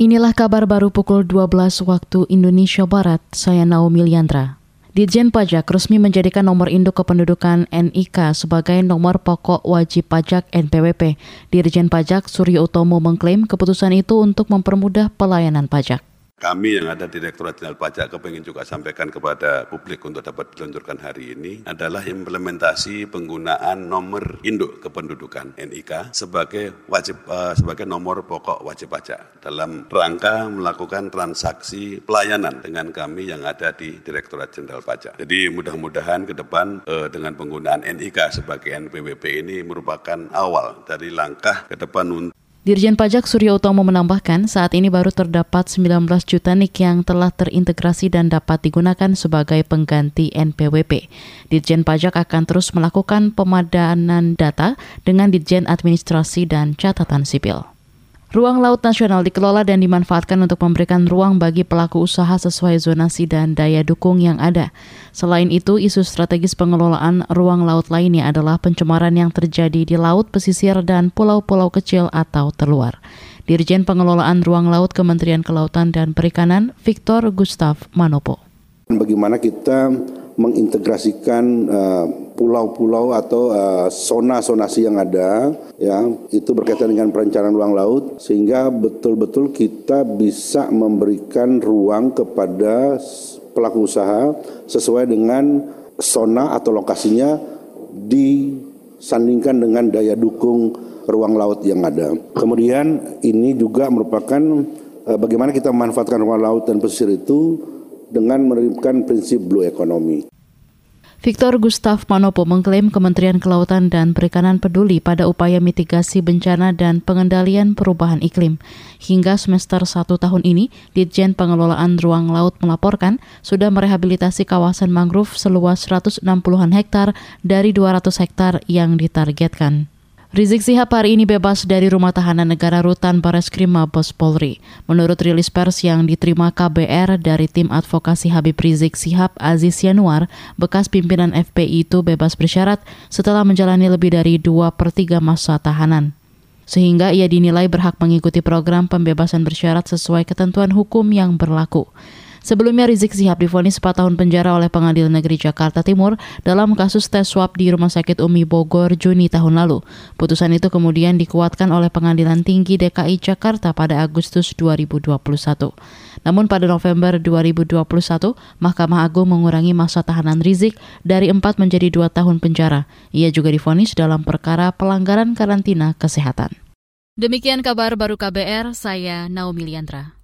Inilah kabar baru pukul 12 waktu Indonesia Barat. Saya Naomi Liandra. Ditjen Pajak resmi menjadikan nomor induk kependudukan NIK sebagai nomor pokok wajib pajak NPWP. Dirjen Pajak Suryo Utomo mengklaim keputusan itu untuk mempermudah pelayanan pajak kami yang ada di Direktorat Jenderal Pajak kepingin juga sampaikan kepada publik untuk dapat diluncurkan hari ini adalah implementasi penggunaan nomor induk kependudukan NIK sebagai wajib uh, sebagai nomor pokok wajib pajak dalam rangka melakukan transaksi pelayanan dengan kami yang ada di Direktorat Jenderal Pajak. Jadi mudah-mudahan ke depan uh, dengan penggunaan NIK sebagai NPWP ini merupakan awal dari langkah ke depan untuk Dirjen Pajak Surya Utomo menambahkan saat ini baru terdapat 19 juta NIK yang telah terintegrasi dan dapat digunakan sebagai pengganti NPWP. Dirjen Pajak akan terus melakukan pemadanan data dengan Dirjen Administrasi dan Catatan Sipil. Ruang Laut Nasional dikelola dan dimanfaatkan untuk memberikan ruang bagi pelaku usaha sesuai zonasi dan daya dukung yang ada. Selain itu, isu strategis pengelolaan ruang laut lainnya adalah pencemaran yang terjadi di laut, pesisir, dan pulau-pulau kecil atau terluar. Dirjen Pengelolaan Ruang Laut Kementerian Kelautan dan Perikanan, Victor Gustav Manopo. Bagaimana kita mengintegrasikan uh, pulau-pulau atau uh, zona zonasi yang ada ya itu berkaitan dengan perencanaan ruang laut sehingga betul-betul kita bisa memberikan ruang kepada pelaku usaha sesuai dengan zona atau lokasinya disandingkan dengan daya dukung ruang laut yang ada. Kemudian ini juga merupakan uh, bagaimana kita memanfaatkan ruang laut dan pesisir itu dengan menerapkan prinsip blue economy. Victor Gustav Manopo mengklaim Kementerian Kelautan dan Perikanan peduli pada upaya mitigasi bencana dan pengendalian perubahan iklim. Hingga semester satu tahun ini, Ditjen Pengelolaan Ruang Laut melaporkan sudah merehabilitasi kawasan mangrove seluas 160-an hektar dari 200 hektar yang ditargetkan. Rizik Sihab hari ini bebas dari rumah tahanan negara rutan Bareskrim Mabes Polri. Menurut rilis pers yang diterima KBR dari tim advokasi Habib Rizik Sihab Aziz Yanuar, bekas pimpinan FPI itu bebas bersyarat setelah menjalani lebih dari dua per 3 masa tahanan. Sehingga ia dinilai berhak mengikuti program pembebasan bersyarat sesuai ketentuan hukum yang berlaku. Sebelumnya Rizik Sihab difonis 4 tahun penjara oleh Pengadilan Negeri Jakarta Timur dalam kasus tes swab di Rumah Sakit Umi Bogor Juni tahun lalu. Putusan itu kemudian dikuatkan oleh Pengadilan Tinggi DKI Jakarta pada Agustus 2021. Namun pada November 2021, Mahkamah Agung mengurangi masa tahanan Rizik dari 4 menjadi 2 tahun penjara. Ia juga difonis dalam perkara pelanggaran karantina kesehatan. Demikian kabar baru KBR, saya Naomi Liandra.